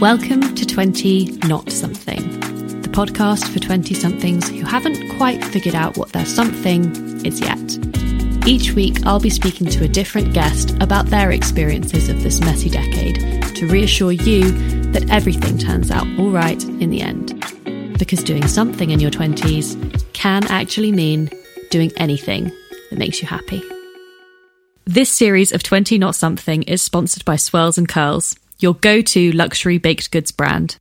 Welcome to 20 Not Something, the podcast for 20 somethings who haven't quite figured out what their something is yet. Each week, I'll be speaking to a different guest about their experiences of this messy decade to reassure you that everything turns out all right in the end. Because doing something in your 20s can actually mean doing anything that makes you happy. This series of 20 Not Something is sponsored by Swirls and Curls, your go to luxury baked goods brand.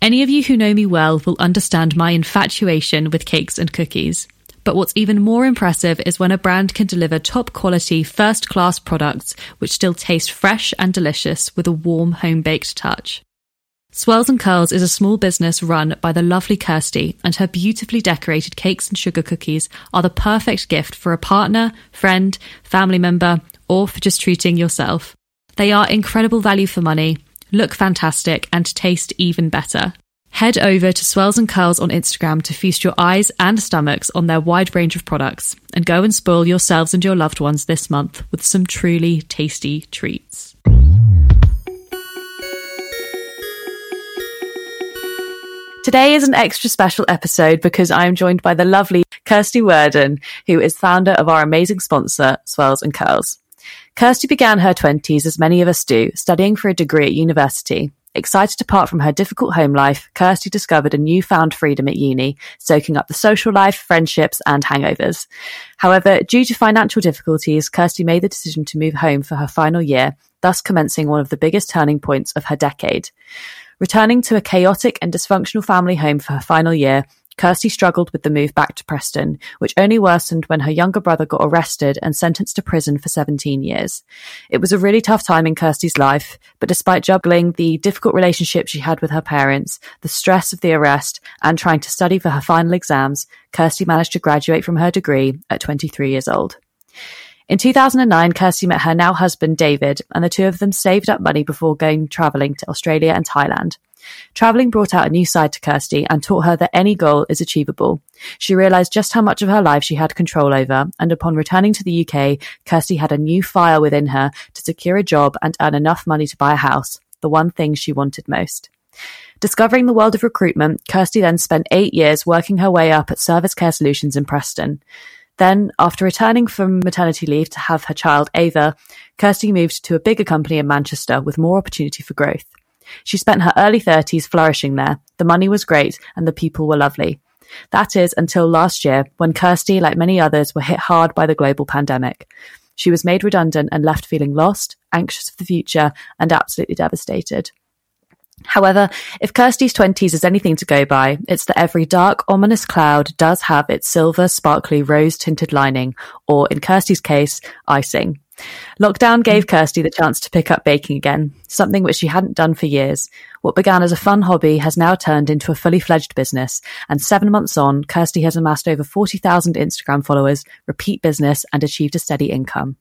Any of you who know me well will understand my infatuation with cakes and cookies. But what's even more impressive is when a brand can deliver top quality, first class products which still taste fresh and delicious with a warm home baked touch. Swirls and Curls is a small business run by the lovely Kirsty, and her beautifully decorated cakes and sugar cookies are the perfect gift for a partner, friend, family member, or for just treating yourself. They are incredible value for money, look fantastic, and taste even better. Head over to Swirls and Curls on Instagram to feast your eyes and stomachs on their wide range of products, and go and spoil yourselves and your loved ones this month with some truly tasty treats. Today is an extra special episode because I am joined by the lovely Kirsty Worden, who is founder of our amazing sponsor, Swirls and Curls. Kirsty began her 20s, as many of us do, studying for a degree at university. Excited to part from her difficult home life, Kirsty discovered a newfound freedom at uni, soaking up the social life, friendships, and hangovers. However, due to financial difficulties, Kirsty made the decision to move home for her final year, thus commencing one of the biggest turning points of her decade. Returning to a chaotic and dysfunctional family home for her final year, Kirsty struggled with the move back to Preston, which only worsened when her younger brother got arrested and sentenced to prison for 17 years. It was a really tough time in Kirsty's life, but despite juggling the difficult relationship she had with her parents, the stress of the arrest, and trying to study for her final exams, Kirsty managed to graduate from her degree at 23 years old. In 2009, Kirsty met her now husband, David, and the two of them saved up money before going travelling to Australia and Thailand. Travelling brought out a new side to Kirsty and taught her that any goal is achievable. She realised just how much of her life she had control over, and upon returning to the UK, Kirsty had a new fire within her to secure a job and earn enough money to buy a house, the one thing she wanted most. Discovering the world of recruitment, Kirsty then spent eight years working her way up at Service Care Solutions in Preston. Then, after returning from maternity leave to have her child Ava, Kirsty moved to a bigger company in Manchester with more opportunity for growth. She spent her early 30s flourishing there. The money was great and the people were lovely. That is until last year when Kirsty, like many others, were hit hard by the global pandemic. She was made redundant and left feeling lost, anxious for the future, and absolutely devastated. However, if Kirsty's 20s is anything to go by, it's that every dark, ominous cloud does have its silver, sparkly, rose tinted lining, or in Kirsty's case, icing. Lockdown gave mm. Kirsty the chance to pick up baking again, something which she hadn't done for years. What began as a fun hobby has now turned into a fully fledged business, and seven months on, Kirsty has amassed over 40,000 Instagram followers, repeat business, and achieved a steady income.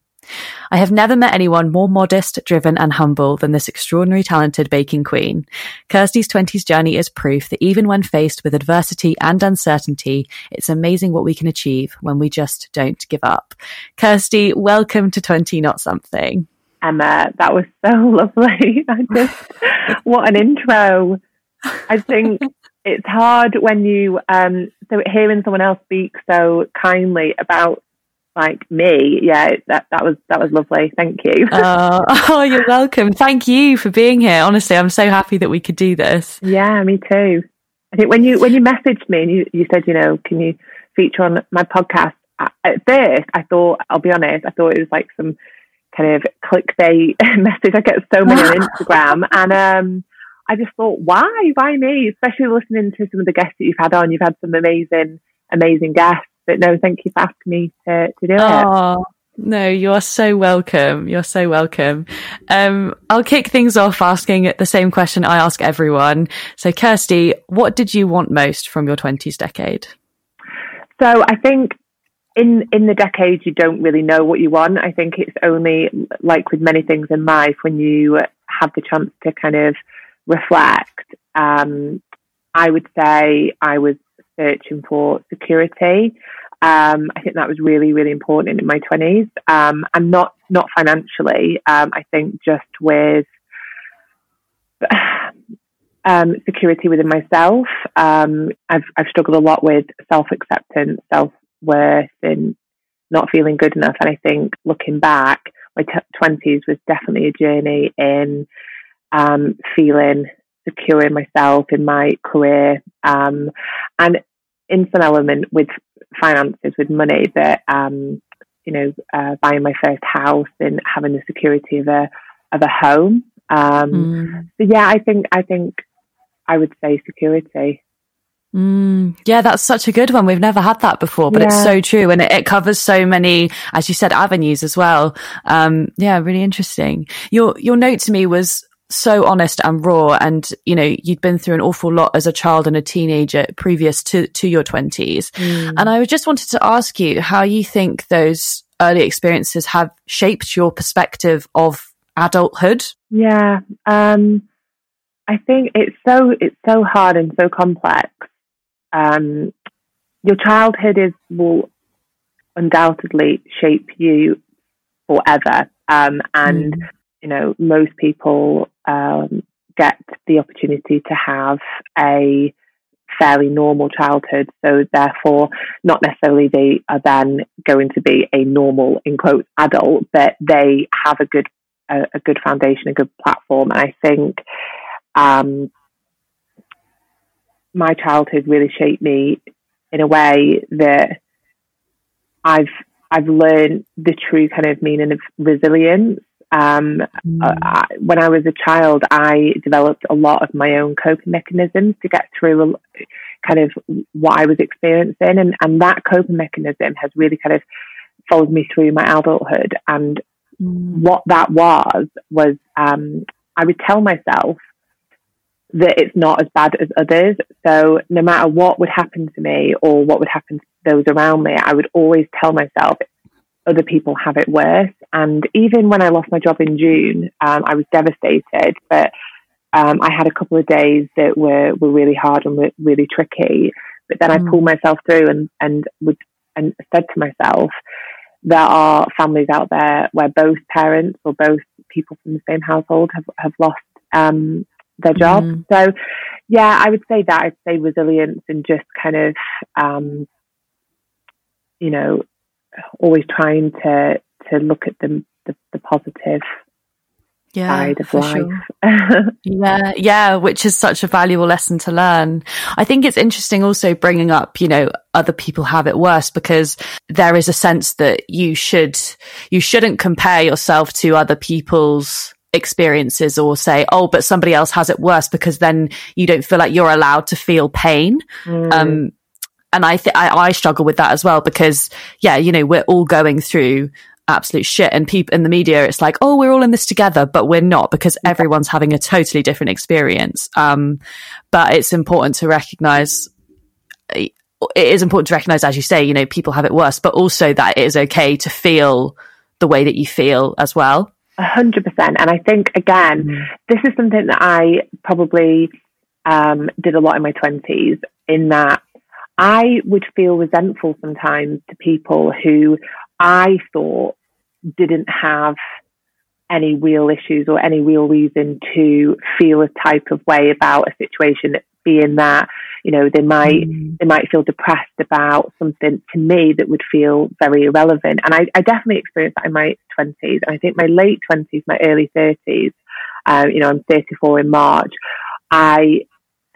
I have never met anyone more modest, driven, and humble than this extraordinary talented baking queen. Kirsty's 20s journey is proof that even when faced with adversity and uncertainty, it's amazing what we can achieve when we just don't give up. Kirsty, welcome to 20 Not Something. Emma, that was so lovely. I just, what an intro. I think it's hard when you, um, so hearing someone else speak so kindly about like me, yeah, that that was that was lovely. Thank you. uh, oh, you're welcome. Thank you for being here. Honestly, I'm so happy that we could do this. Yeah, me too. I think when you when you messaged me and you, you said, you know, can you feature on my podcast? At first, I thought, I'll be honest, I thought it was like some kind of clickbait message. I get so many on Instagram, and um, I just thought, why, why me? Especially listening to some of the guests that you've had on. You've had some amazing, amazing guests. But no, thank you for asking me to, to do it. No, you're so welcome. You're so welcome. Um, I'll kick things off asking the same question I ask everyone. So, Kirsty, what did you want most from your 20s decade? So, I think in in the decade you don't really know what you want. I think it's only like with many things in life when you have the chance to kind of reflect. Um, I would say I was searching for security. Um, I think that was really, really important in my twenties, um, and not not financially. Um, I think just with um, security within myself. Um, I've, I've struggled a lot with self acceptance, self worth, and not feeling good enough. And I think looking back, my twenties was definitely a journey in um, feeling secure in myself, in my career, um, and in some element with finances, with money. That um, you know, uh, buying my first house and having the security of a of a home. Um, mm. So yeah, I think I think I would say security. Mm, yeah, that's such a good one. We've never had that before, but yeah. it's so true. And it, it, covers so many, as you said, avenues as well. Um, yeah, really interesting. Your, your note to me was so honest and raw. And, you know, you'd been through an awful lot as a child and a teenager previous to, to your twenties. Mm. And I just wanted to ask you how you think those early experiences have shaped your perspective of adulthood. Yeah. Um, I think it's so it's so hard and so complex. Um, your childhood is will undoubtedly shape you forever, um, and mm. you know most people um, get the opportunity to have a fairly normal childhood, so therefore not necessarily they are then going to be a normal in quotes adult, but they have a good a, a good foundation, a good platform, and I think um, my childhood really shaped me in a way that I've I've learned the true kind of meaning of resilience. Um, mm. I, when I was a child, I developed a lot of my own coping mechanisms to get through kind of what I was experiencing, and, and that coping mechanism has really kind of followed me through my adulthood. And mm. what that was was um, I would tell myself that it's not as bad as others. So no matter what would happen to me or what would happen to those around me, I would always tell myself other people have it worse. And even when I lost my job in June, um, I was devastated, but um, I had a couple of days that were, were really hard and were really tricky. But then mm. I pulled myself through and, and would, and said to myself, there are families out there where both parents or both people from the same household have, have lost um, their job. Mm. So, yeah, I would say that. I'd say resilience and just kind of, um, you know, always trying to to look at the the, the positive yeah, side of life. Sure. yeah, yeah, which is such a valuable lesson to learn. I think it's interesting also bringing up, you know, other people have it worse because there is a sense that you should, you shouldn't compare yourself to other people's experiences or say, oh, but somebody else has it worse because then you don't feel like you're allowed to feel pain. Mm. Um, and I think I struggle with that as well because, yeah, you know, we're all going through absolute shit and people in the media, it's like, oh, we're all in this together, but we're not because everyone's having a totally different experience. Um, but it's important to recognize it is important to recognize, as you say, you know, people have it worse, but also that it is okay to feel the way that you feel as well. A hundred percent. And I think again, mm. this is something that I probably um, did a lot in my twenties. In that, I would feel resentful sometimes to people who I thought didn't have any real issues or any real reason to feel a type of way about a situation being that you know they might mm. they might feel depressed about something to me that would feel very irrelevant. And I, I definitely experienced that in my 20s and I think my late 20s my early 30s um, you know I'm 34 in March. I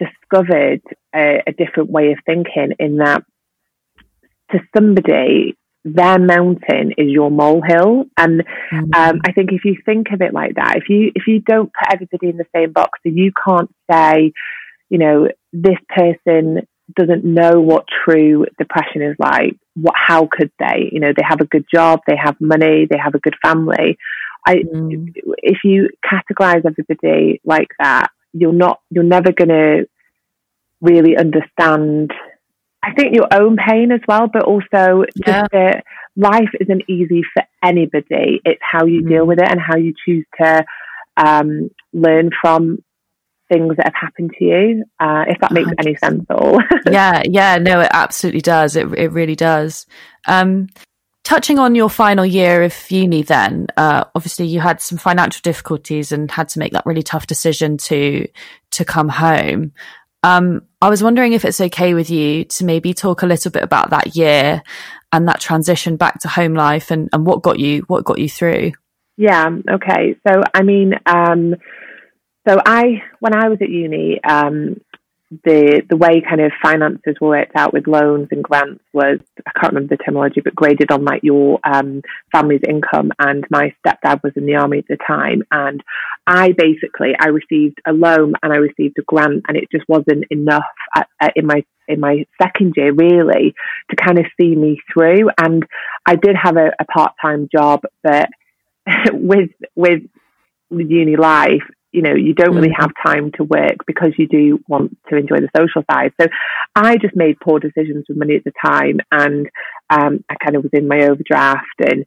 discovered a, a different way of thinking in that to somebody their mountain is your molehill. And mm-hmm. um, I think if you think of it like that, if you if you don't put everybody in the same box, so you can't say, you know, this person doesn't know what true depression is like. What? How could they? You know, they have a good job, they have money, they have a good family. I, mm. if you categorize everybody like that, you're not, you're never going to really understand I think your own pain as well, but also just that life isn't easy for anybody. It's how you mm. deal with it and how you choose to um, learn from things that have happened to you. Uh, if that makes 100%. any sense at all. yeah, yeah, no, it absolutely does. It it really does. Um, touching on your final year of uni, then uh, obviously you had some financial difficulties and had to make that really tough decision to to come home. Um, I was wondering if it's okay with you to maybe talk a little bit about that year and that transition back to home life and, and what got you what got you through. Yeah. Okay. So I mean, um, so I when I was at uni, um, the the way kind of finances were worked out with loans and grants was I can't remember the terminology, but graded on like your um, family's income. And my stepdad was in the army at the time, and I basically I received a loan and I received a grant, and it just wasn't enough at, at, in my in my second year really to kind of see me through. And I did have a, a part time job, but with with uni life, you know, you don't really mm. have time to work because you do want to enjoy the social side. So I just made poor decisions with money at the time and um, I kind of was in my overdraft and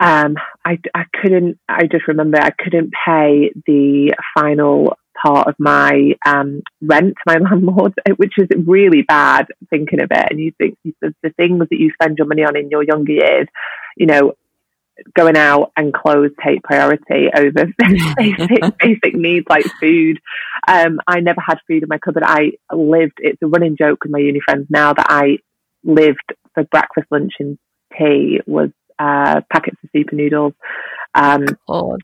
um, I, I couldn't, I just remember I couldn't pay the final part of my um, rent to my landlord, which is really bad thinking of it. And you think the, the things that you spend your money on in your younger years, you know, going out and clothes take priority over basic, basic needs like food. Um, I never had food in my cupboard. I lived, it's a running joke with my uni friends now that I lived for breakfast, lunch, and tea was uh, packets of super noodles. Um, God.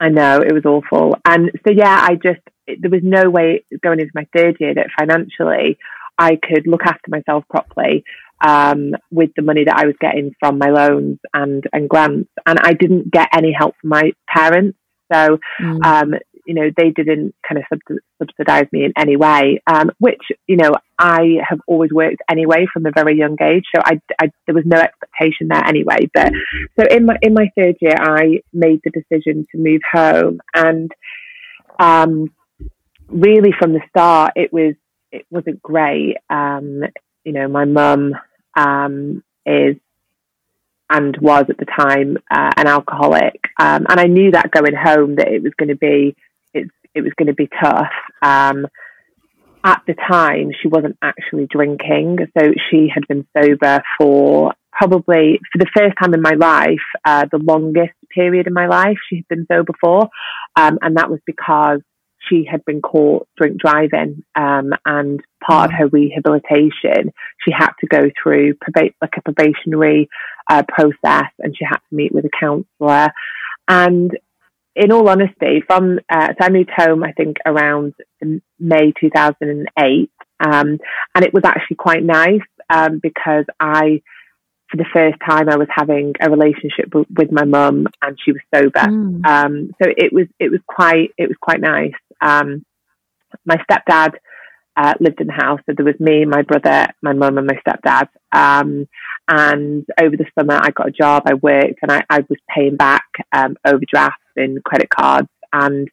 I know it was awful. And so, yeah, I just, it, there was no way going into my third year that financially I could look after myself properly um, with the money that I was getting from my loans and, and grants. And I didn't get any help from my parents. So, mm. um, you know, they didn't kind of sub- subsidize me in any way, um, which, you know, I have always worked anyway from a very young age. So I, I, there was no expectation there anyway. But so in my, in my third year, I made the decision to move home and, um, really from the start, it was, it wasn't great. Um, you know, my mum um, is and was at the time uh, an alcoholic, um, and I knew that going home that it was going to be it, it was going to be tough. Um, at the time, she wasn't actually drinking, so she had been sober for probably for the first time in my life, uh, the longest period in my life she had been sober for, um, and that was because she had been caught drink driving, um, and part of mm. her rehabilitation, she had to go through proba- like a probationary uh, process, and she had to meet with a counsellor. And in all honesty, from uh, so I moved home, I think around May 2008, um, and it was actually quite nice um, because I for the first time I was having a relationship w- with my mum and she was sober. Mm. Um, so it was it was quite it was quite nice. Um, my stepdad uh, lived in the house, so there was me, my brother, my mum, and my stepdad. Um, and over the summer, I got a job. I worked, and I, I was paying back um, overdrafts and credit cards. And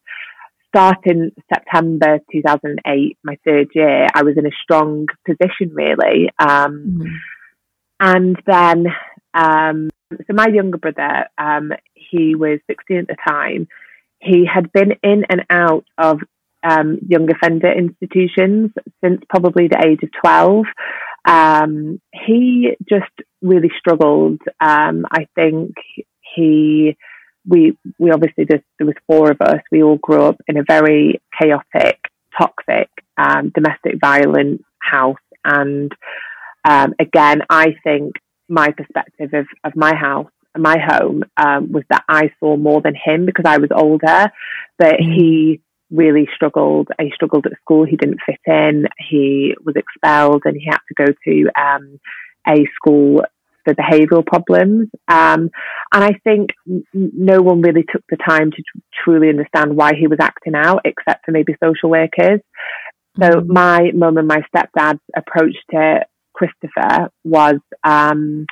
starting September 2008, my third year, I was in a strong position, really. Um, mm. And then, um, so my younger brother, um, he was 16 at the time he had been in and out of um, young offender institutions since probably the age of 12. Um, he just really struggled. Um, I think he, we, we obviously, there, there was four of us. We all grew up in a very chaotic, toxic, um, domestic violence house. And um, again, I think my perspective of, of my house my home um, was that I saw more than him because I was older, but mm. he really struggled. He struggled at school. He didn't fit in. He was expelled and he had to go to um, a school for behavioural problems. Um, and I think no one really took the time to tr- truly understand why he was acting out, except for maybe social workers. So mm. my mum and my stepdad's approach to Christopher was um,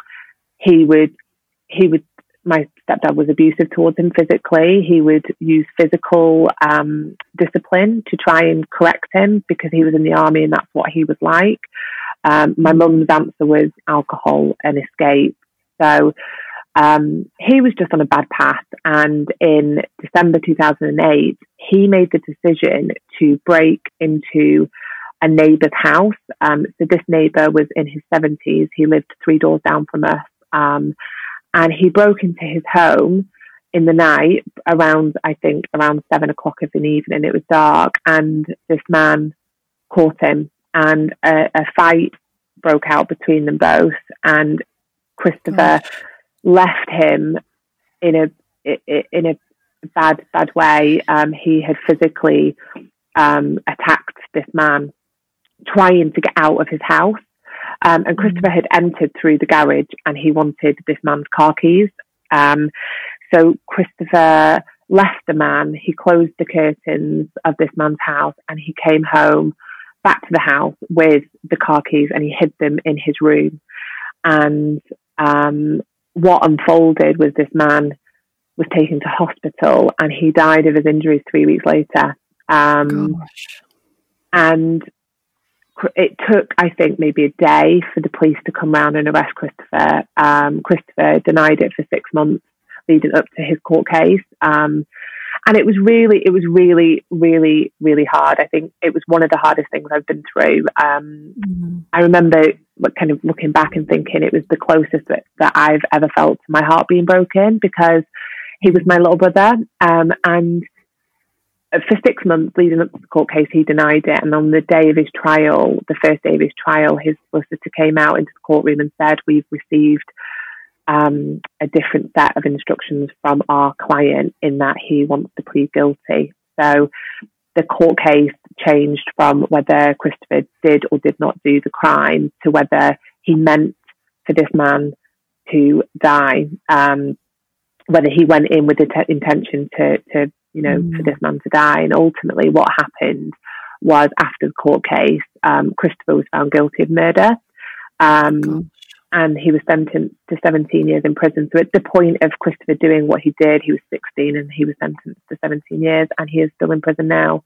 he would he would my stepdad was abusive towards him physically. He would use physical um, discipline to try and correct him because he was in the army and that's what he was like. Um, my mum's answer was alcohol and escape. So um, he was just on a bad path. And in December 2008, he made the decision to break into a neighbour's house. Um, so this neighbour was in his 70s. He lived three doors down from us. And he broke into his home in the night around, I think, around seven o'clock of an evening. It was dark, and this man caught him, and a, a fight broke out between them both. And Christopher Gosh. left him in a in a bad bad way. Um, he had physically um, attacked this man, trying to get out of his house. Um, and Christopher had entered through the garage and he wanted this man's car keys. Um, so Christopher left the man, he closed the curtains of this man's house and he came home back to the house with the car keys and he hid them in his room. And um, what unfolded was this man was taken to hospital and he died of his injuries three weeks later. Um, and it took, I think, maybe a day for the police to come round and arrest Christopher. Um, Christopher denied it for six months leading up to his court case. Um, and it was really, it was really, really, really hard. I think it was one of the hardest things I've been through. Um, mm-hmm. I remember kind of looking back and thinking it was the closest that, that I've ever felt to my heart being broken because he was my little brother. Um, and for six months leading up to the court case, he denied it. And on the day of his trial, the first day of his trial, his solicitor came out into the courtroom and said, We've received um, a different set of instructions from our client in that he wants to plead guilty. So the court case changed from whether Christopher did or did not do the crime to whether he meant for this man to die, um, whether he went in with the t- intention to, to you know, mm. for this man to die. And ultimately, what happened was after the court case, um, Christopher was found guilty of murder. Um, and he was sentenced to 17 years in prison. So at the point of Christopher doing what he did, he was 16 and he was sentenced to 17 years and he is still in prison now.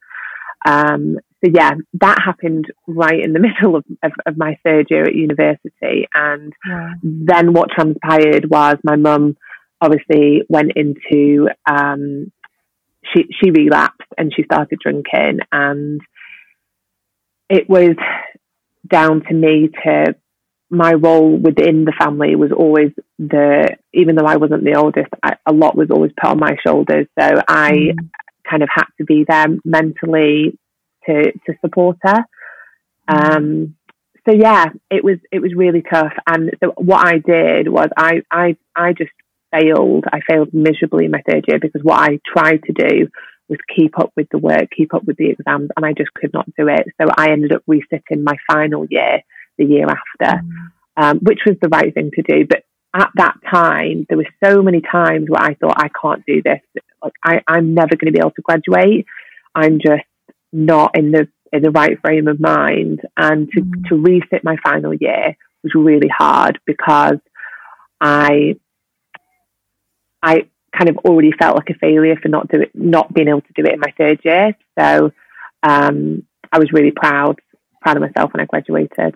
Um, so yeah, that happened right in the middle of, of, of my third year at university. And yeah. then what transpired was my mum obviously went into um, she she relapsed and she started drinking and it was down to me to my role within the family was always the even though I wasn't the oldest I, a lot was always put on my shoulders so I mm. kind of had to be there mentally to to support her mm. um so yeah it was it was really tough and so what I did was I I I just failed. I failed miserably in my third year because what I tried to do was keep up with the work, keep up with the exams, and I just could not do it. So I ended up resitting my final year the year after, um, which was the right thing to do. But at that time, there were so many times where I thought, I can't do this. Like I, I'm never going to be able to graduate. I'm just not in the in the right frame of mind. And to, mm. to resit my final year was really hard because I I kind of already felt like a failure for not do it, not being able to do it in my third year. So um, I was really proud, proud of myself when I graduated.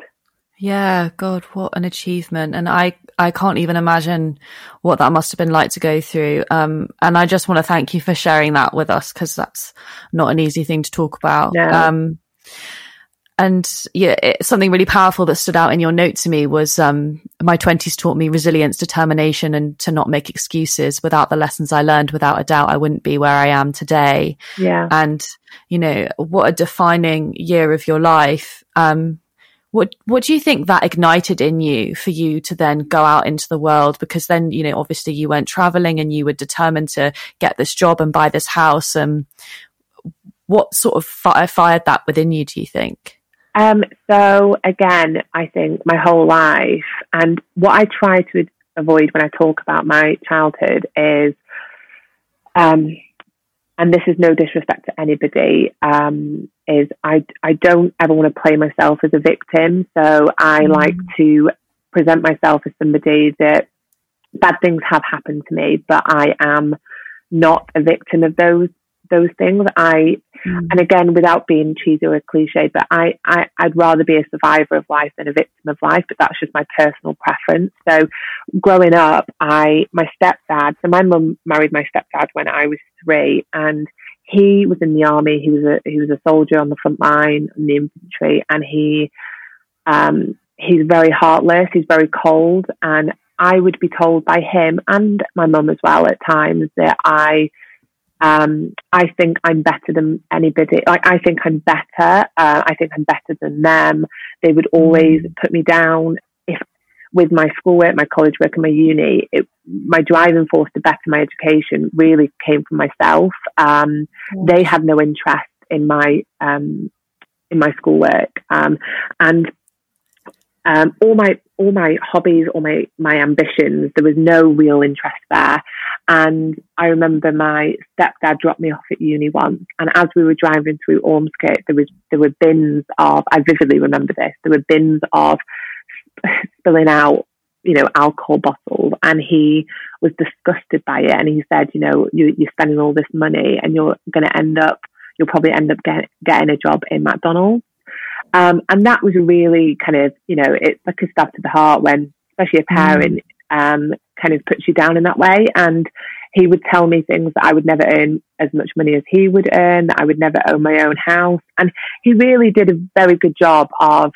Yeah, God, what an achievement. And I, I can't even imagine what that must have been like to go through. Um, and I just want to thank you for sharing that with us because that's not an easy thing to talk about. No. Um, and yeah, it, something really powerful that stood out in your note to me was um, my 20s taught me resilience, determination, and to not make excuses. Without the lessons I learned, without a doubt, I wouldn't be where I am today. Yeah. And, you know, what a defining year of your life. Um, what what do you think that ignited in you for you to then go out into the world because then you know obviously you went traveling and you were determined to get this job and buy this house and um, what sort of fire fired that within you do you think um, so again, I think my whole life, and what I try to avoid when I talk about my childhood is, um, and this is no disrespect to anybody, um, is I I don't ever want to play myself as a victim. So I mm. like to present myself as somebody that bad things have happened to me, but I am not a victim of those those things. I mm. and again, without being cheesy or cliche, but I, I I'd rather be a survivor of life than a victim of life. But that's just my personal preference. So, growing up, I my stepdad. So my mum married my stepdad when I was three, and he was in the army. He was a he was a soldier on the front line in the infantry, and he um, he's very heartless. He's very cold, and I would be told by him and my mum as well at times that I um, I think I'm better than anybody. Like I think I'm better. Uh, I think I'm better than them. They would always mm. put me down. If with my schoolwork, my college work, and my uni, it, my driving force to better my education really came from myself. Um, They had no interest in my um, in my schoolwork, um, and um, all my all my hobbies, all my my ambitions, there was no real interest there. And I remember my stepdad dropped me off at uni once, and as we were driving through Ormskirk, there was there were bins of. I vividly remember this. There were bins of spilling out, you know, alcohol bottles, and he was disgusted by it. And he said, you know, you, you're spending all this money, and you're going to end up, you'll probably end up get, getting a job in McDonald's. Um, and that was really kind of, you know, it's like a stab to the heart when, especially a parent, um, kind of puts you down in that way. And he would tell me things that I would never earn as much money as he would earn, that I would never own my own house. And he really did a very good job of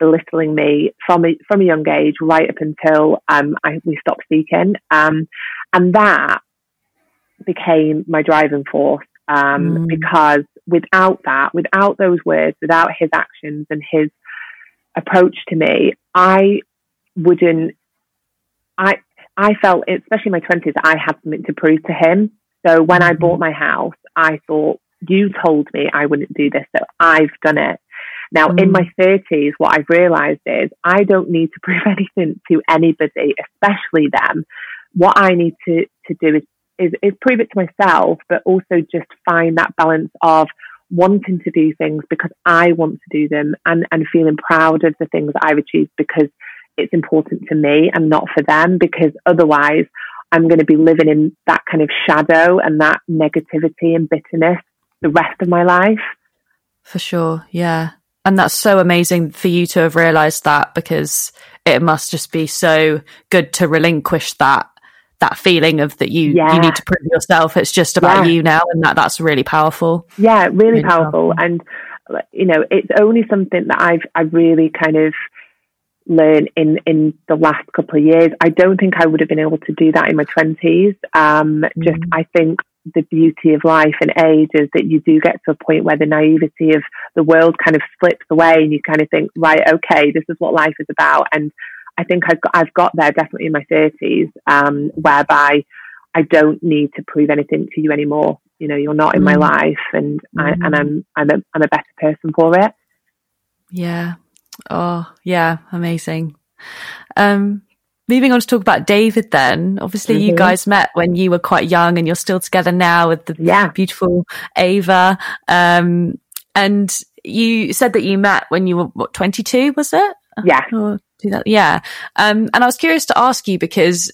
belittling me from a, from a young age right up until um, I, we stopped speaking. Um, and that became my driving force um, mm. because without that, without those words, without his actions and his approach to me, I wouldn't. I I felt, especially in my twenties, I had something to prove to him. So when I bought mm-hmm. my house, I thought you told me I wouldn't do this, so I've done it. Now, mm. in my 30s, what I've realized is I don't need to prove anything to anybody, especially them. What I need to, to do is is, is prove it to myself, but also just find that balance of wanting to do things because I want to do them and, and feeling proud of the things that I've achieved because it's important to me and not for them because otherwise I'm going to be living in that kind of shadow and that negativity and bitterness the rest of my life. For sure. Yeah. And that's so amazing for you to have realized that because it must just be so good to relinquish that that feeling of that you yeah. you need to prove yourself. It's just about yeah. you now, and that that's really powerful. Yeah, really, really powerful. powerful. And you know, it's only something that I've I've really kind of learned in in the last couple of years. I don't think I would have been able to do that in my twenties. Um, mm. Just I think the beauty of life and age is that you do get to a point where the naivety of the world kind of slips away, and you kind of think, right, okay, this is what life is about, and I think I've got, I've got there definitely in my 30s, um, whereby I don't need to prove anything to you anymore. You know, you're not in my mm. life, and mm. I, and I'm I'm a I'm a better person for it. Yeah. Oh, yeah. Amazing. Um, moving on to talk about David then. Obviously, mm-hmm. you guys met when you were quite young, and you're still together now with the yeah. beautiful Ava. Um, and you said that you met when you were what 22, was it? Yeah. Or. Yeah. Um, and I was curious to ask you because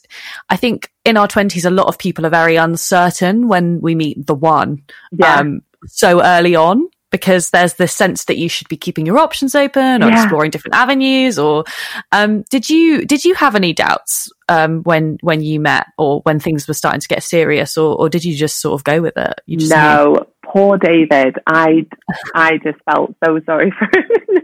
I think in our twenties, a lot of people are very uncertain when we meet the one, yeah. um, so early on because there's this sense that you should be keeping your options open or yeah. exploring different avenues or um, did you did you have any doubts um, when when you met or when things were starting to get serious or, or did you just sort of go with it no knew? poor david i i just felt so sorry for him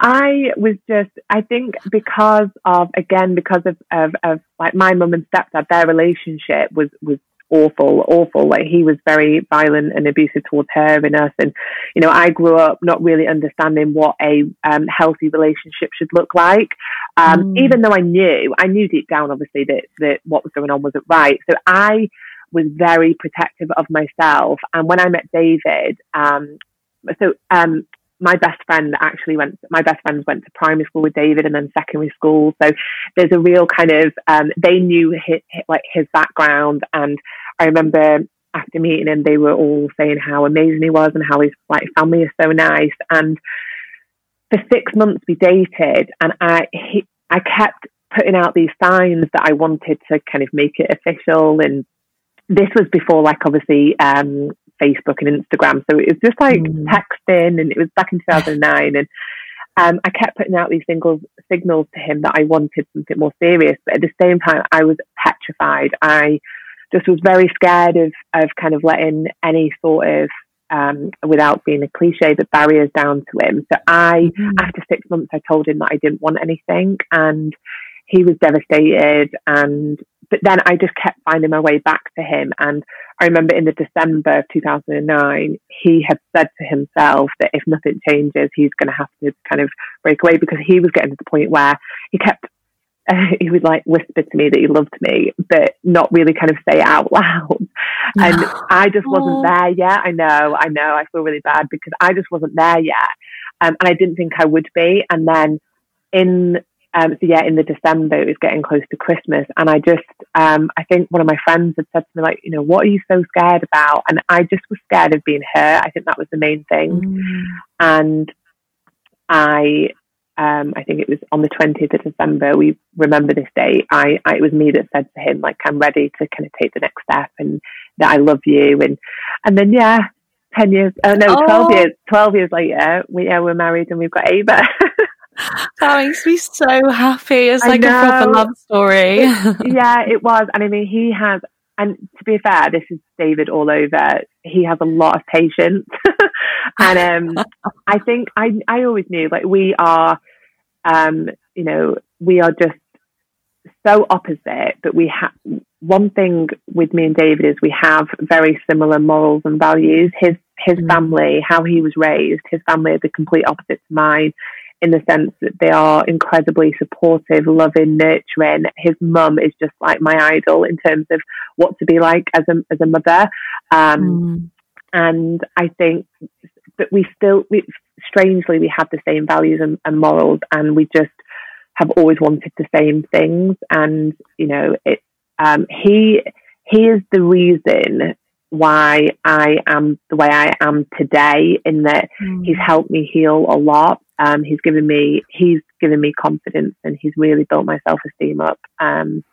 I was just, I think because of, again, because of, of, of like my mum and stepdad, their relationship was, was awful, awful. Like he was very violent and abusive towards her and us. And, you know, I grew up not really understanding what a um, healthy relationship should look like. Um, mm. Even though I knew, I knew deep down, obviously, that, that what was going on wasn't right. So I was very protective of myself. And when I met David, um, so um, my best friend actually went, my best friends went to primary school with David and then secondary school. So there's a real kind of, um, they knew his, like his background. And I remember after meeting him, they were all saying how amazing he was and how his like family is so nice. And for six months we dated and I, he, I kept putting out these signs that I wanted to kind of make it official and this was before like obviously um, Facebook and Instagram. So it was just like mm. texting and it was back in 2009 and um, I kept putting out these singles, signals to him that I wanted something more serious, but at the same time, I was petrified. I just was very scared of, of kind of letting any sort of, um, without being a cliche, the barriers down to him. So I, mm after six months, I told him that I didn't want anything and he was devastated and but then I just kept finding my way back to him. And I remember in the December of 2009, he had said to himself that if nothing changes, he's going to have to kind of break away because he was getting to the point where he kept, uh, he would like whisper to me that he loved me, but not really kind of say it out loud. And I just wasn't there yet. I know, I know, I feel really bad because I just wasn't there yet. Um, and I didn't think I would be. And then in um, so yeah, in the December, it was getting close to Christmas, and I just, um, I think one of my friends had said to me like, you know, what are you so scared about? And I just was scared of being hurt. I think that was the main thing, mm. and I, um, I think it was on the twentieth of December. We remember this day. I, I, it was me that said to him like, I'm ready to kind of take the next step, and that I love you, and and then yeah, 10 years, oh no, 12 oh. years, 12 years later, we, yeah, we're married and we've got Ava. that makes me so happy. It's like a proper love story. yeah, it was. And I mean, he has, and to be fair, this is David all over. He has a lot of patience. and um, I think I, I always knew, like, we are, um, you know, we are just so opposite, but we have one thing with me and David is we have very similar morals and values. His his mm. family, how he was raised, his family are the complete opposite to mine in the sense that they are incredibly supportive, loving, nurturing. His mum is just like my idol in terms of what to be like as a as a mother. Um, mm. And I think that we still, we, strangely, we have the same values and, and morals, and we just have always wanted the same things. And you know, it um, he he is the reason why I am the way I am today in that mm. he's helped me heal a lot. Um, he's given me, he's given me confidence and he's really built my self esteem up. Um,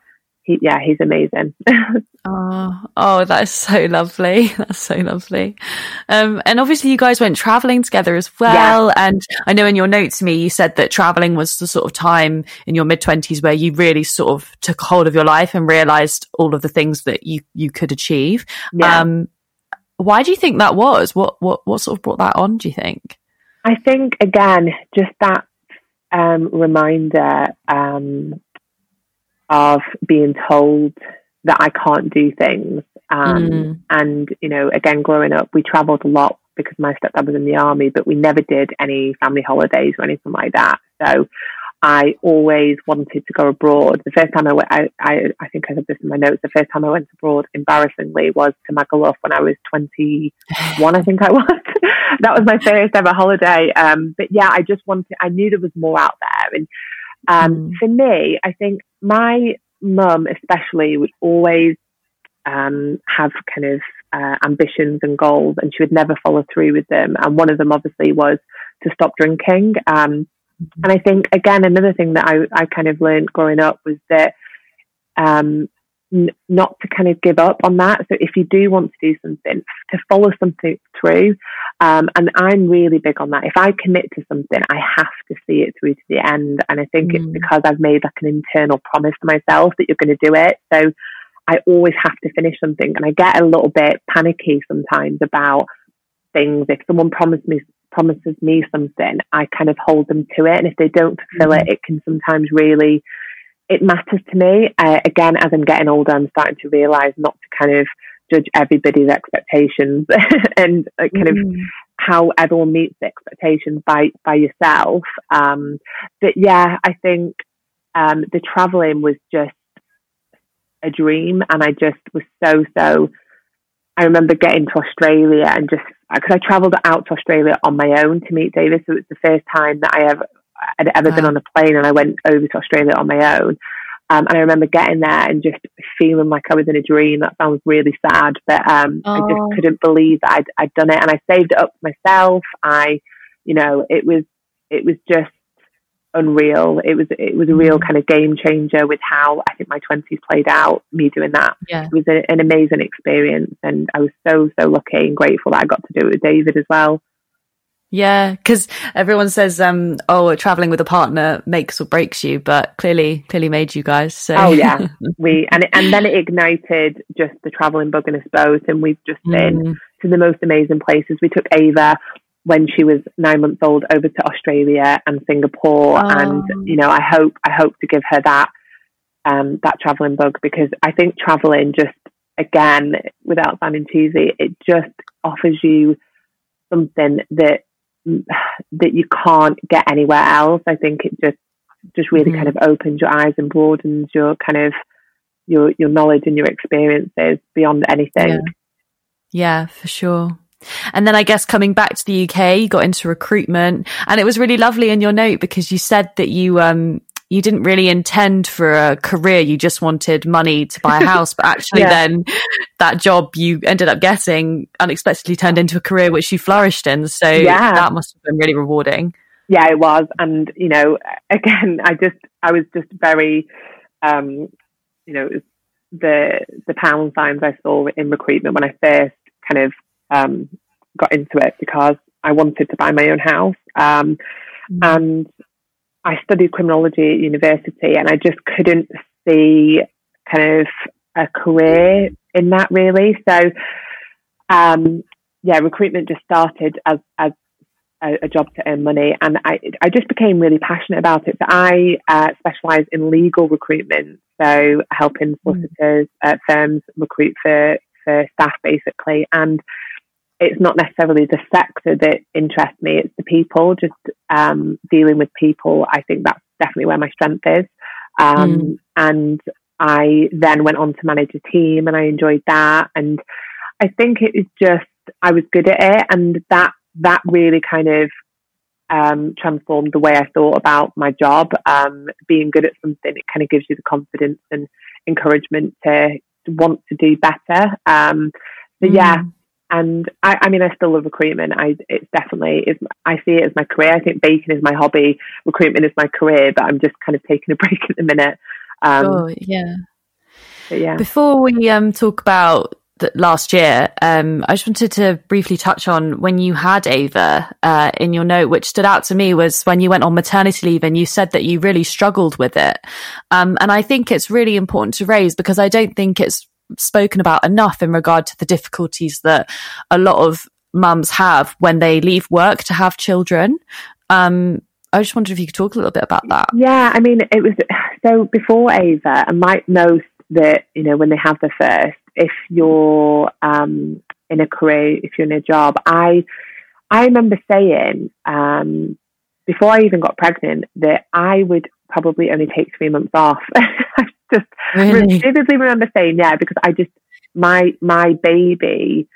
he, yeah, he's amazing. oh, oh, that is so lovely. That's so lovely. Um, and obviously you guys went traveling together as well. Yeah. And I know in your notes to me, you said that traveling was the sort of time in your mid twenties where you really sort of took hold of your life and realized all of the things that you, you could achieve. Yeah. Um, why do you think that was? What, what, what sort of brought that on, do you think? I think again, just that, um, reminder, um, of being told that I can't do things. Um, mm. And, you know, again, growing up, we traveled a lot because my stepdad was in the army, but we never did any family holidays or anything like that. So I always wanted to go abroad. The first time I went, I, I, I think I have this in my notes. The first time I went abroad, embarrassingly, was to Magaluf when I was 21, I think I was. that was my first ever holiday. Um, but yeah, I just wanted, I knew there was more out there. And um, mm. For me, I think my mum, especially, would always um, have kind of uh, ambitions and goals, and she would never follow through with them. And one of them, obviously, was to stop drinking. Um, and I think, again, another thing that I, I kind of learned growing up was that um, n- not to kind of give up on that. So if you do want to do something, to follow something through. Um, and I'm really big on that. If I commit to something, I have to see it through to the end. And I think mm. it's because I've made like an internal promise to myself that you're going to do it. So I always have to finish something. And I get a little bit panicky sometimes about things. If someone promised me promises me something, I kind of hold them to it. And if they don't fulfill mm. it, it can sometimes really it matters to me. Uh, again, as I'm getting older, I'm starting to realize not to kind of judge everybody's expectations and uh, kind mm. of how everyone meets the expectations by by yourself. Um, but yeah, I think um, the traveling was just a dream, and I just was so so. I remember getting to Australia and just because I travelled out to Australia on my own to meet David, so it's the first time that I ever I'd ever wow. been on a plane, and I went over to Australia on my own. Um, and I remember getting there and just feeling like I was in a dream. That sounds really sad, but um, oh. I just oh. couldn't believe that I'd, I'd done it. And I saved it up myself. I, you know, it was it was just unreal. It was it was a real mm. kind of game changer with how I think my twenties played out. Me doing that, yeah. it was a, an amazing experience, and I was so so lucky and grateful that I got to do it with David as well. Yeah, because everyone says, um, "Oh, traveling with a partner makes or breaks you," but clearly, clearly made you guys. So. Oh yeah, we and and then it ignited just the traveling bug in us both, and we've just been mm. to the most amazing places. We took Ava when she was nine months old over to Australia and Singapore, oh. and you know, I hope I hope to give her that um, that traveling bug because I think traveling just again, without sounding cheesy, it just offers you something that that you can't get anywhere else. I think it just just really mm-hmm. kind of opens your eyes and broadens your kind of your your knowledge and your experiences beyond anything. Yeah, yeah for sure. And then I guess coming back to the UK, you got into recruitment and it was really lovely in your note because you said that you, um, you didn't really intend for a career. You just wanted money to buy a house. But actually, yeah. then that job you ended up getting unexpectedly turned into a career which you flourished in. So yeah. that must have been really rewarding. Yeah, it was. And, you know, again, I just, I was just very, um, you know, the, the pound signs I saw in recruitment when I first kind of, um, got into it because I wanted to buy my own house. Um, mm. and I studied criminology at university and I just couldn't see kind of a career in that really. So, um, yeah, recruitment just started as, as a, a, job to earn money and I, I just became really passionate about it. So I uh, specialise in legal recruitment, so helping hmm. solicitors, uh, firms recruit for, for staff basically. And it's not necessarily the sector that interests me, it's the people, just um, dealing with people. I think that's definitely where my strength is. Um, mm. And I then went on to manage a team and I enjoyed that. And I think it was just, I was good at it. And that, that really kind of um, transformed the way I thought about my job. Um, being good at something, it kind of gives you the confidence and encouragement to, want to do better. Um, so mm. yeah, and I, I, mean, I still love recruitment. I, it's definitely, it's, I see it as my career. I think baking is my hobby, recruitment is my career, but I'm just kind of taking a break at the minute. Um, oh, yeah. yeah. Before we um, talk about last year, um, I just wanted to briefly touch on when you had Ava uh, in your note, which stood out to me was when you went on maternity leave and you said that you really struggled with it. Um, and I think it's really important to raise because I don't think it's spoken about enough in regard to the difficulties that a lot of mums have when they leave work to have children. Um, I just wondered if you could talk a little bit about that. Yeah, I mean, it was so before Ava, and might know that you know when they have the first, if you're um, in a career, if you're in a job, I I remember saying um, before I even got pregnant that I would probably only take three months off. just really? vividly remember saying yeah because I just my my baby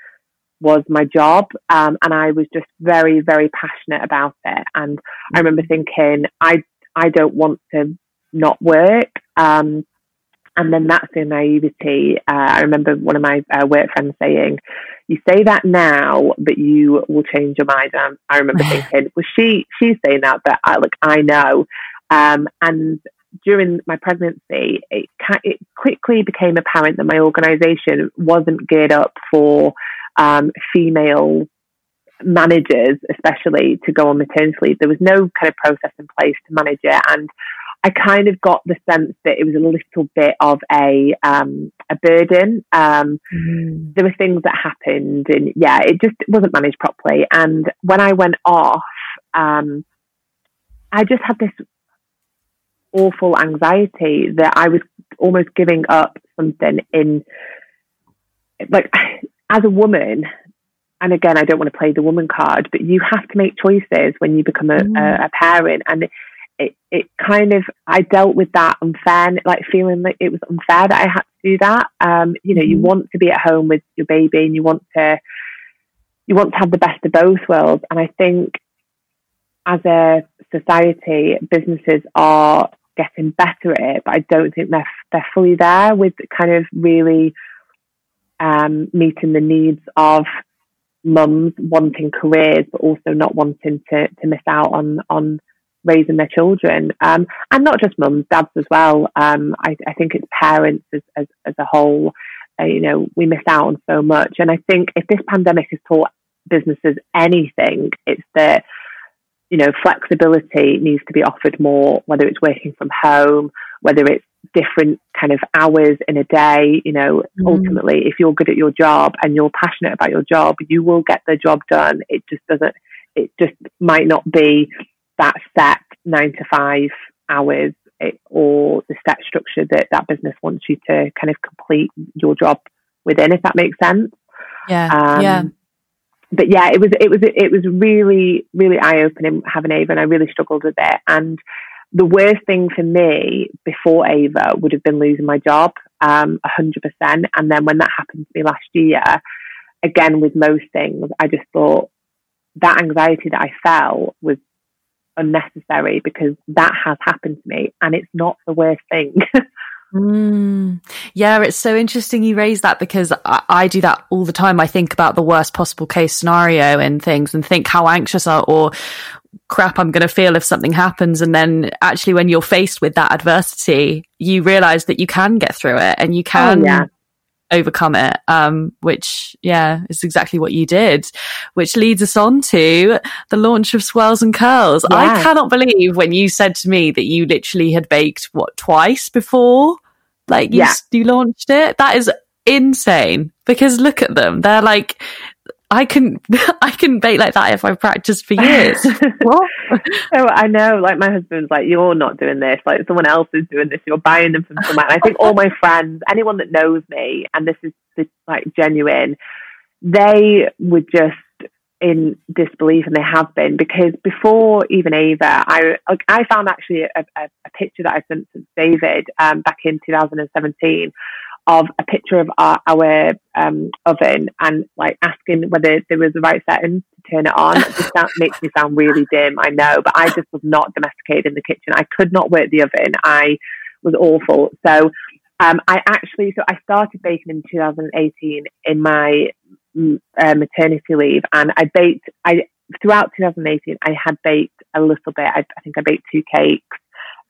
was my job um, and I was just very very passionate about it and I remember mm-hmm. thinking I I don't want to not work um, and then that's the naivety. Uh, I remember one of my uh, work friends saying, "You say that now, but you will change your mind." And I remember thinking, "Well, she she's saying that, but I look, I know." Um, and during my pregnancy, it, it quickly became apparent that my organisation wasn't geared up for um, female managers, especially to go on maternity leave. There was no kind of process in place to manage it, and I kind of got the sense that it was a little bit of a um, a burden. Um, mm. There were things that happened, and yeah, it just wasn't managed properly. And when I went off, um, I just had this awful anxiety that I was almost giving up something in, like, as a woman. And again, I don't want to play the woman card, but you have to make choices when you become a, mm. a, a parent. And it, it kind of, I dealt with that unfair, like feeling like it was unfair that I had to do that. Um, you know, mm. you want to be at home with your baby and you want to, you want to have the best of both worlds. And I think as a society, businesses are getting better at it, but I don't think they're they're fully there with kind of really um, meeting the needs of mums wanting careers, but also not wanting to to miss out on on raising their children, um, and not just mums, dads as well. Um, I, I, think it's parents as as, as a whole. Uh, you know, we miss out on so much, and I think if this pandemic has taught businesses anything, it's that you know, flexibility needs to be offered more, whether it's working from home, whether it's different kind of hours in a day. You know, mm. ultimately, if you're good at your job and you're passionate about your job, you will get the job done. It just doesn't, it just might not be that set nine to five hours it, or the set structure that that business wants you to kind of complete your job within, if that makes sense. Yeah. Um, yeah. But yeah, it was it was it was really really eye opening having Ava, and I really struggled with it. And the worst thing for me before Ava would have been losing my job, um, hundred percent. And then when that happened to me last year, again with most things, I just thought that anxiety that I felt was unnecessary because that has happened to me and it's not the worst thing. mm. Yeah, it's so interesting you raise that because I, I, do that all the time. I think about the worst possible case scenario and things and think how anxious I, or crap I'm going to feel if something happens. And then actually, when you're faced with that adversity, you realize that you can get through it and you can. Oh, yeah overcome it um, which yeah is exactly what you did which leads us on to the launch of Swirls and Curls yeah. i cannot believe when you said to me that you literally had baked what twice before like you, yeah. you launched it that is insane because look at them they're like I can I can bake like that if I practiced for years. what? so I know, like my husband's like, you're not doing this. Like someone else is doing this. You're buying them from someone. And I think all my friends, anyone that knows me, and this is like genuine, they were just in disbelief, and they have been because before even Ava, I I found actually a, a, a picture that I sent to David um, back in 2017 of a picture of our, our um, oven and like asking whether there was the right setting to turn it on. That makes me sound really dim, I know, but I just was not domesticated in the kitchen. I could not work the oven. I was awful. So um, I actually, so I started baking in 2018 in my uh, maternity leave, and I baked. I throughout 2018, I had baked a little bit. I, I think I baked two cakes.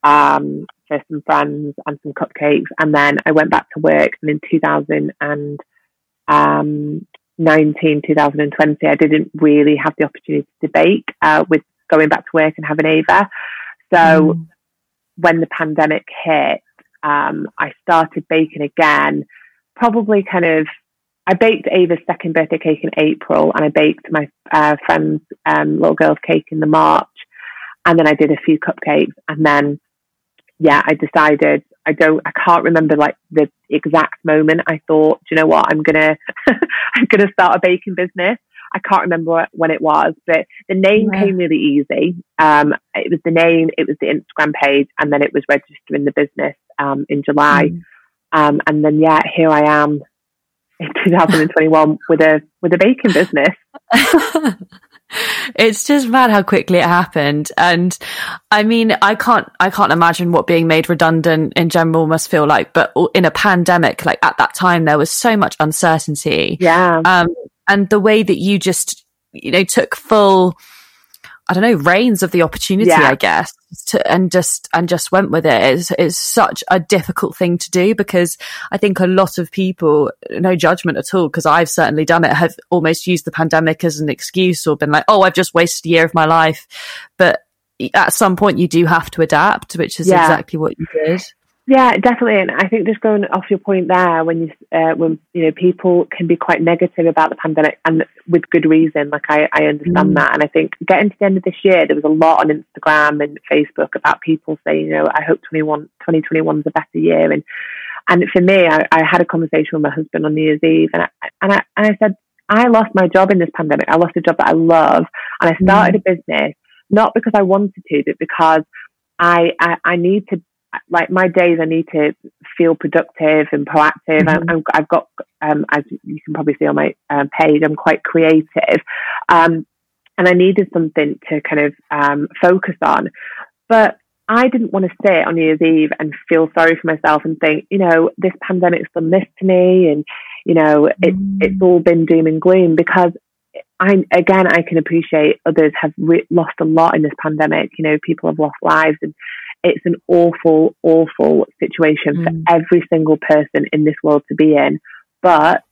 Um, for some friends and some cupcakes. And then I went back to work. And in 2019, um, 2020, I didn't really have the opportunity to bake uh, with going back to work and having Ava. So mm. when the pandemic hit, um, I started baking again, probably kind of. I baked Ava's second birthday cake in April, and I baked my uh, friend's um, little girl's cake in the March, and then I did a few cupcakes, and then yeah, I decided I don't, I can't remember like the exact moment. I thought, do you know what? I'm gonna, I'm gonna start a baking business. I can't remember when it was, but the name yeah. came really easy. Um, it was the name, it was the Instagram page, and then it was registering the business um, in July. Mm. Um, and then yeah, here I am in 2021 with a with a baking business. it's just mad how quickly it happened. And i mean i can't i can't imagine what being made redundant in general must feel like but in a pandemic like at that time there was so much uncertainty. Yeah. Um and the way that you just you know took full I don't know, reins of the opportunity, yeah. I guess, to, and just, and just went with it. It's, it's such a difficult thing to do because I think a lot of people, no judgment at all, because I've certainly done it, have almost used the pandemic as an excuse or been like, oh, I've just wasted a year of my life. But at some point you do have to adapt, which is yeah. exactly what you did. Yeah, definitely. And I think just going off your point there, when you uh, when you know people can be quite negative about the pandemic, and with good reason. Like I, I understand mm. that, and I think getting to the end of this year, there was a lot on Instagram and Facebook about people saying, you know, I hope 21, 2021 is a better year. And and for me, I, I had a conversation with my husband on New Year's Eve, and I, and I and I said, I lost my job in this pandemic. I lost a job that I love, and I started mm. a business not because I wanted to, but because I, I, I need to like my days, I need to feel productive and proactive. Mm-hmm. i have got, um, as you can probably see on my uh, page, I'm quite creative, um, and I needed something to kind of um, focus on. But I didn't want to sit on New Year's Eve and feel sorry for myself and think, you know, this pandemic's done this to me, and you know, it, mm. it's all been doom and gloom because I again I can appreciate others have re- lost a lot in this pandemic. You know, people have lost lives, and it's an awful, awful situation mm. for every single person in this world to be in. But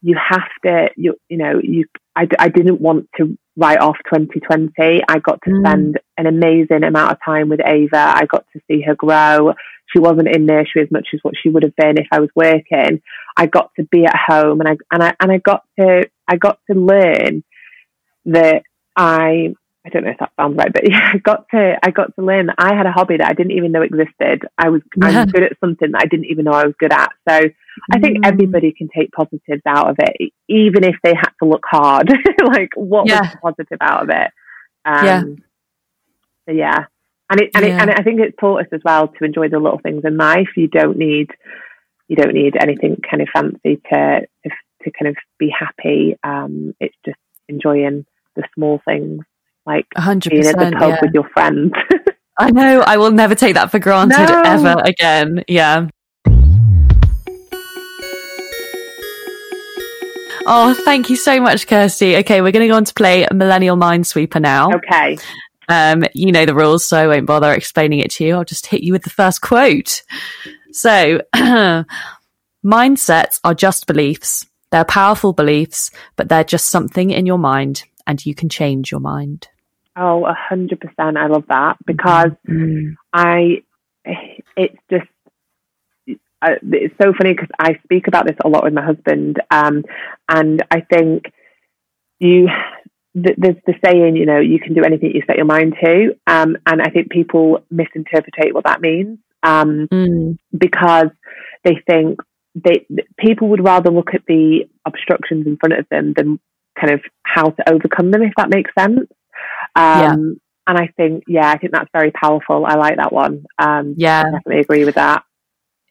you have to, you, you know, you, I, I didn't want to write off 2020. I got to mm. spend an amazing amount of time with Ava. I got to see her grow. She wasn't in nursery as much as what she would have been if I was working. I got to be at home and I, and I, and I got to, I got to learn that I I don't know if that sounds right, but yeah, I got to I got to learn that I had a hobby that I didn't even know existed. I was I was good at something that I didn't even know I was good at. So I think mm. everybody can take positives out of it, even if they had to look hard. like what yeah. was the positive out of it? Um, yeah. So yeah, and it and yeah. it and I think it's taught us as well to enjoy the little things in life. You don't need you don't need anything kind of fancy to to, to kind of be happy. Um, it's just enjoying the small things, like 100%, being at the pub yeah. with your friends. I know. I will never take that for granted no. ever again. Yeah. Oh, thank you so much, Kirsty. Okay, we're going to go on to play Millennial Minesweeper now. Okay. Um, you know the rules, so I won't bother explaining it to you. I'll just hit you with the first quote. So, mindsets are just beliefs. They're powerful beliefs, but they're just something in your mind, and you can change your mind. Oh, a hundred percent. I love that because mm. I, it's just, it's so funny because I speak about this a lot with my husband, um, and I think you there's the saying, you know, you can do anything you set your mind to. Um, and I think people misinterpret what that means um, mm. because they think they people would rather look at the obstructions in front of them than kind of how to overcome them, if that makes sense. Um, yeah. And I think, yeah, I think that's very powerful. I like that one. Um, yeah, I definitely agree with that.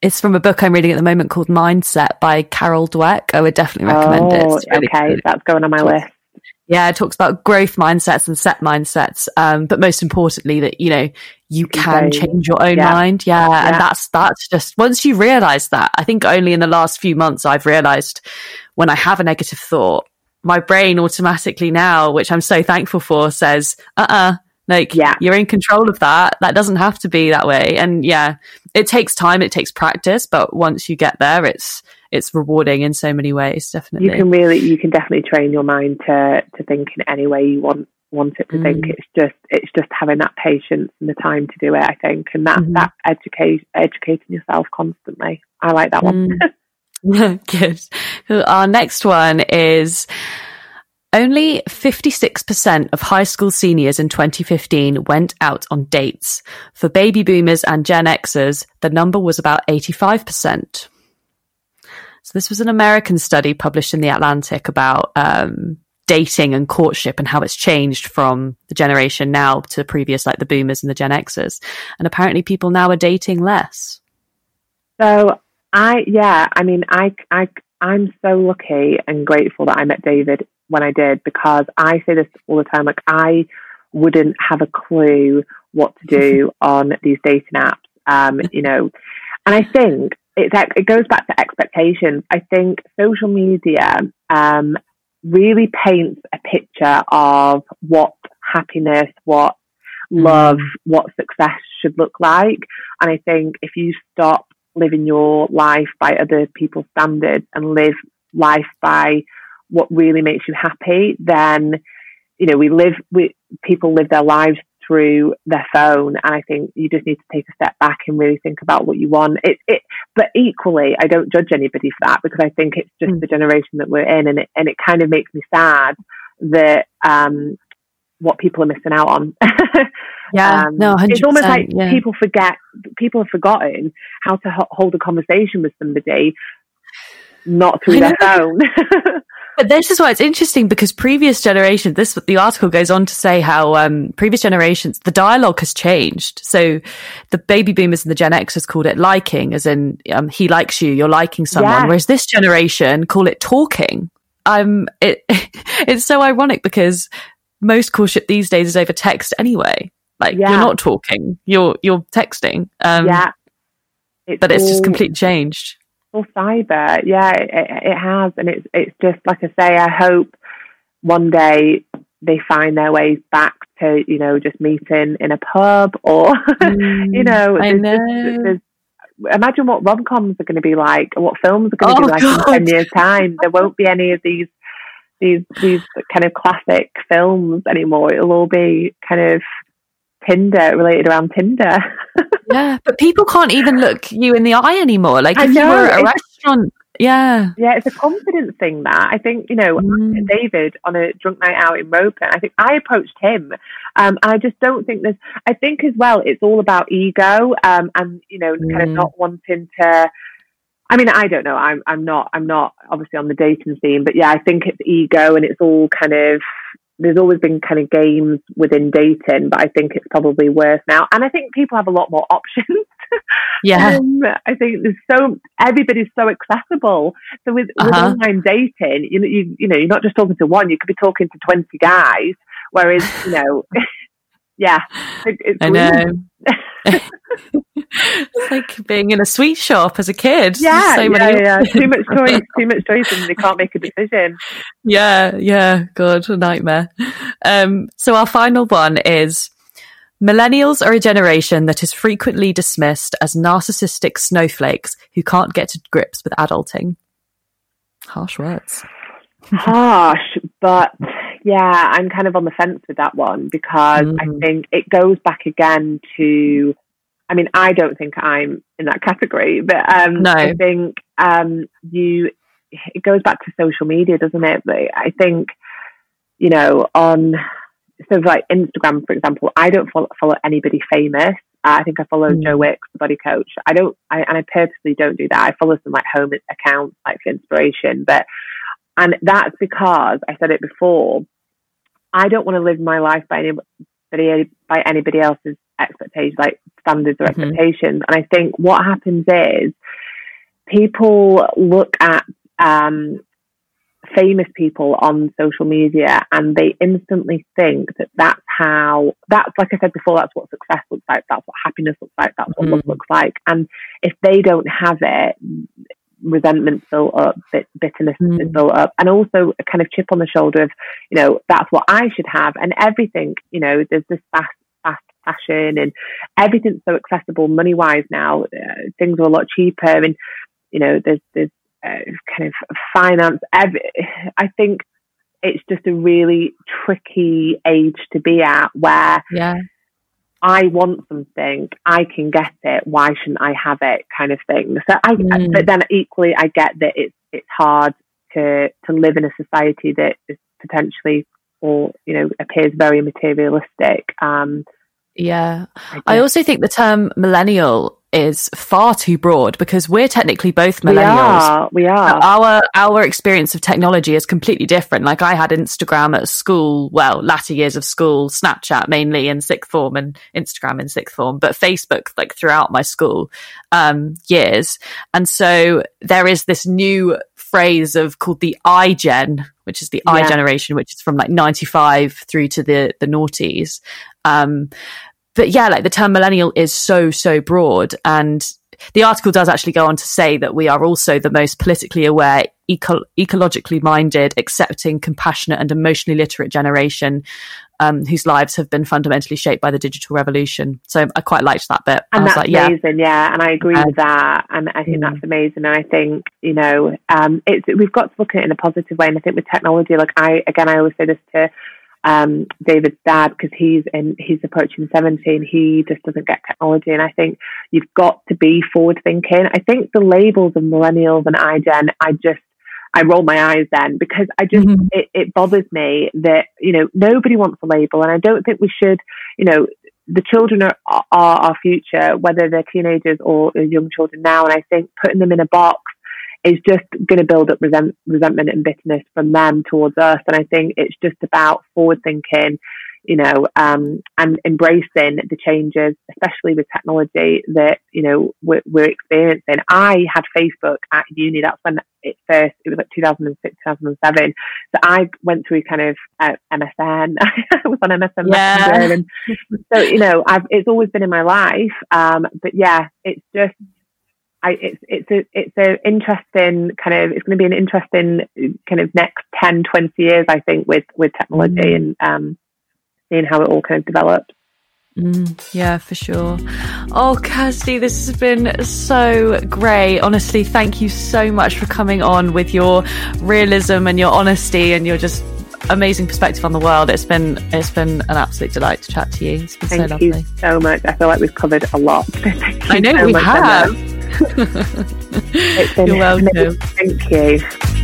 It's from a book I'm reading at the moment called Mindset by Carol Dweck. I would definitely recommend oh, it. Really okay, that's going on my list. Yeah, it talks about growth mindsets and set mindsets. Um, but most importantly, that, you know, you can change your own yeah. mind. Yeah, yeah. And that's, that's just, once you realize that, I think only in the last few months I've realized when I have a negative thought, my brain automatically now, which I'm so thankful for, says, uh uh-uh, uh like yeah. you're in control of that. That doesn't have to be that way. And yeah, it takes time, it takes practice, but once you get there, it's it's rewarding in so many ways. Definitely, you can really, you can definitely train your mind to to think in any way you want want it to mm. think. It's just it's just having that patience and the time to do it. I think, and that mm-hmm. that educate educating yourself constantly. I like that one. Mm. Good. Our next one is. Only 56% of high school seniors in 2015 went out on dates. For baby boomers and Gen Xers, the number was about 85%. So this was an American study published in the Atlantic about um, dating and courtship and how it's changed from the generation now to previous, like the boomers and the Gen Xers. And apparently, people now are dating less. So I, yeah, I mean, I, I, I'm so lucky and grateful that I met David when I did because I say this all the time. Like I wouldn't have a clue what to do on these dating apps. Um, you know, and I think it's it goes back to expectations. I think social media um, really paints a picture of what happiness, what love, mm. what success should look like. And I think if you stop living your life by other people's standards and live life by what really makes you happy, then you know we live. We people live their lives through their phone. And I think you just need to take a step back and really think about what you want. It, it, but equally, I don't judge anybody for that because I think it's just mm. the generation that we're in, and it, and it kind of makes me sad that um, what people are missing out on. yeah, um, no, 100%, it's almost like yeah. people forget, people have forgotten how to ho- hold a conversation with somebody, not through their phone. But this is why it's interesting because previous generations, this the article goes on to say how um, previous generations the dialogue has changed. So the baby boomers and the Gen Xers called it liking, as in um, he likes you, you're liking someone. Whereas this generation call it talking. Um, it it's so ironic because most courtship these days is over text anyway. Like yeah. you're not talking, you're you're texting. Um, yeah, it's but it's all, just completely changed All cyber. Yeah, it, it has, and it's it's just like I say. I hope one day they find their ways back to you know just meeting in a pub or mm, you know, I know. imagine what rom coms are going to be like, what films are going to oh, be like God. in ten years' time. There won't be any of these these these kind of classic films anymore. It'll all be kind of Tinder related around Tinder. yeah, but people can't even look you in the eye anymore. Like if you were at a restaurant Yeah. Yeah, it's a confidence thing that I think, you know, Mm. David on a drunk night out in Ropen, I think I approached him. Um, and I just don't think there's, I think as well, it's all about ego um, and, you know, kind of Mm. not wanting to. I mean, I don't know. I'm, I'm not, I'm not obviously on the dating scene, but yeah, I think it's ego and it's all kind of, there's always been kind of games within dating, but I think it's probably worse now. And I think people have a lot more options. Yeah. Um, I think there's so everybody's so accessible. So with, with Uh-huh. online dating, you know, you, you know, you're not just talking to one; you could be talking to twenty guys. Whereas, you know, yeah, it, it's I weird. know. it's like being in a sweet shop as a kid. Yeah, so yeah, many yeah. Too much choice, too much choice, and they can't make a decision. yeah, yeah, God, a nightmare. Um, so our final one is millennials are a generation that is frequently dismissed as narcissistic snowflakes who can't get to grips with adulting. Harsh words. Harsh, but yeah, I'm kind of on the fence with that one because I Mhm. think it goes back again to. I mean, I don't think I'm in that category, but um, No. I think um, you. It goes back to social media, doesn't it? But I think you know on so like Instagram, for example, I don't follow, follow anybody famous. Uh, I think I follow Mm. Joe Wicks, the body coach. I don't, I, and I purposely don't do that. I follow some like home accounts, like for inspiration, but and that's because I said it before. I don't want to live my life by anybody by anybody else's expectations, like standards or Mhm. expectations. And I think what happens is people look at um, famous people on social media and they instantly think that that's how that's like I said before. That's what success looks like. That's what happiness looks like. That's what love Mhm. looks like. And if they don't have it, resentment built up, bit, bitterness Mm. built up, and also a kind of chip on the shoulder of, you know, that's what I should have, and everything, you know, there's this fast, fast fashion, and everything's so accessible money wise now. Uh, things are a lot cheaper, and you know, there's there's uh, kind of finance. Every, I think it's just a really tricky age to be at where Yeah. I want something, I can get it. Why shouldn't I have it? Kind of thing. So I, Mm. but then equally, I get that it's it's hard to to live in a society that is potentially or you know appears very materialistic. Um, Yeah. I, I also think the term millennial is far too broad because we're technically both we millennials. are, we are. Our our experience of technology is completely different. Like I had Instagram at school, well, latter years of school, Snapchat mainly in sixth form and Instagram in sixth form, but Facebook like throughout my school um, years. And so there is this new phrase of called the iGen, which is the I generation, which is from like ninety five through to the the noughties. Um, but yeah, like the term millennial is so, so broad. And the article does actually go on to say that we are also the most politically aware, eco- ecologically minded, accepting, compassionate, and emotionally literate generation um, whose lives have been fundamentally shaped by the digital revolution. So I quite liked that bit. and I was that's like, yeah, amazing, yeah. And I agree Um, with that, and I think mm. that's amazing. And I think you know, um, it's we've got to look at it in a positive way. And I think with technology, like I again, I always say this to um, David's dad because he's in he's approaching seventeen. He just doesn't get technology, and I think you've got to be forward thinking. I think the labels of millennials and iGen, I just I roll my eyes then because I just Mhm. it, it bothers me that you know nobody wants a label, and I don't think we should. You know, the children are, are our future, whether they're teenagers or young children now, and I think putting them in a box is just going to build up resent, resentment and bitterness from them towards us. And I think it's just about forward thinking, you know, um, and embracing the changes, especially with technology that, you know, we're, we're experiencing. I had Facebook at uni. That's when it first, it was like 2006, 2007. So I went through kind of uh, MSN. I was on MSN Yeah. Messenger. And so, you know, I've, it's always been in my life. Um, but yeah, it's just, I, it's it's a it's a interesting kind of it's going to be an interesting kind of next 10, 20 years I think with with technology Mm. and um, seeing how it all kind of develops. Mm, yeah, for sure. Oh, Kirsty, this has been so great. Honestly, thank you so much for coming on with your realism and your honesty and your just amazing perspective on the world. It's been it's been an absolute delight to chat to you. It's been Thank so you so much. I feel like we've covered a lot. Thank you I know so we have. It's been You're welcome. Thank you.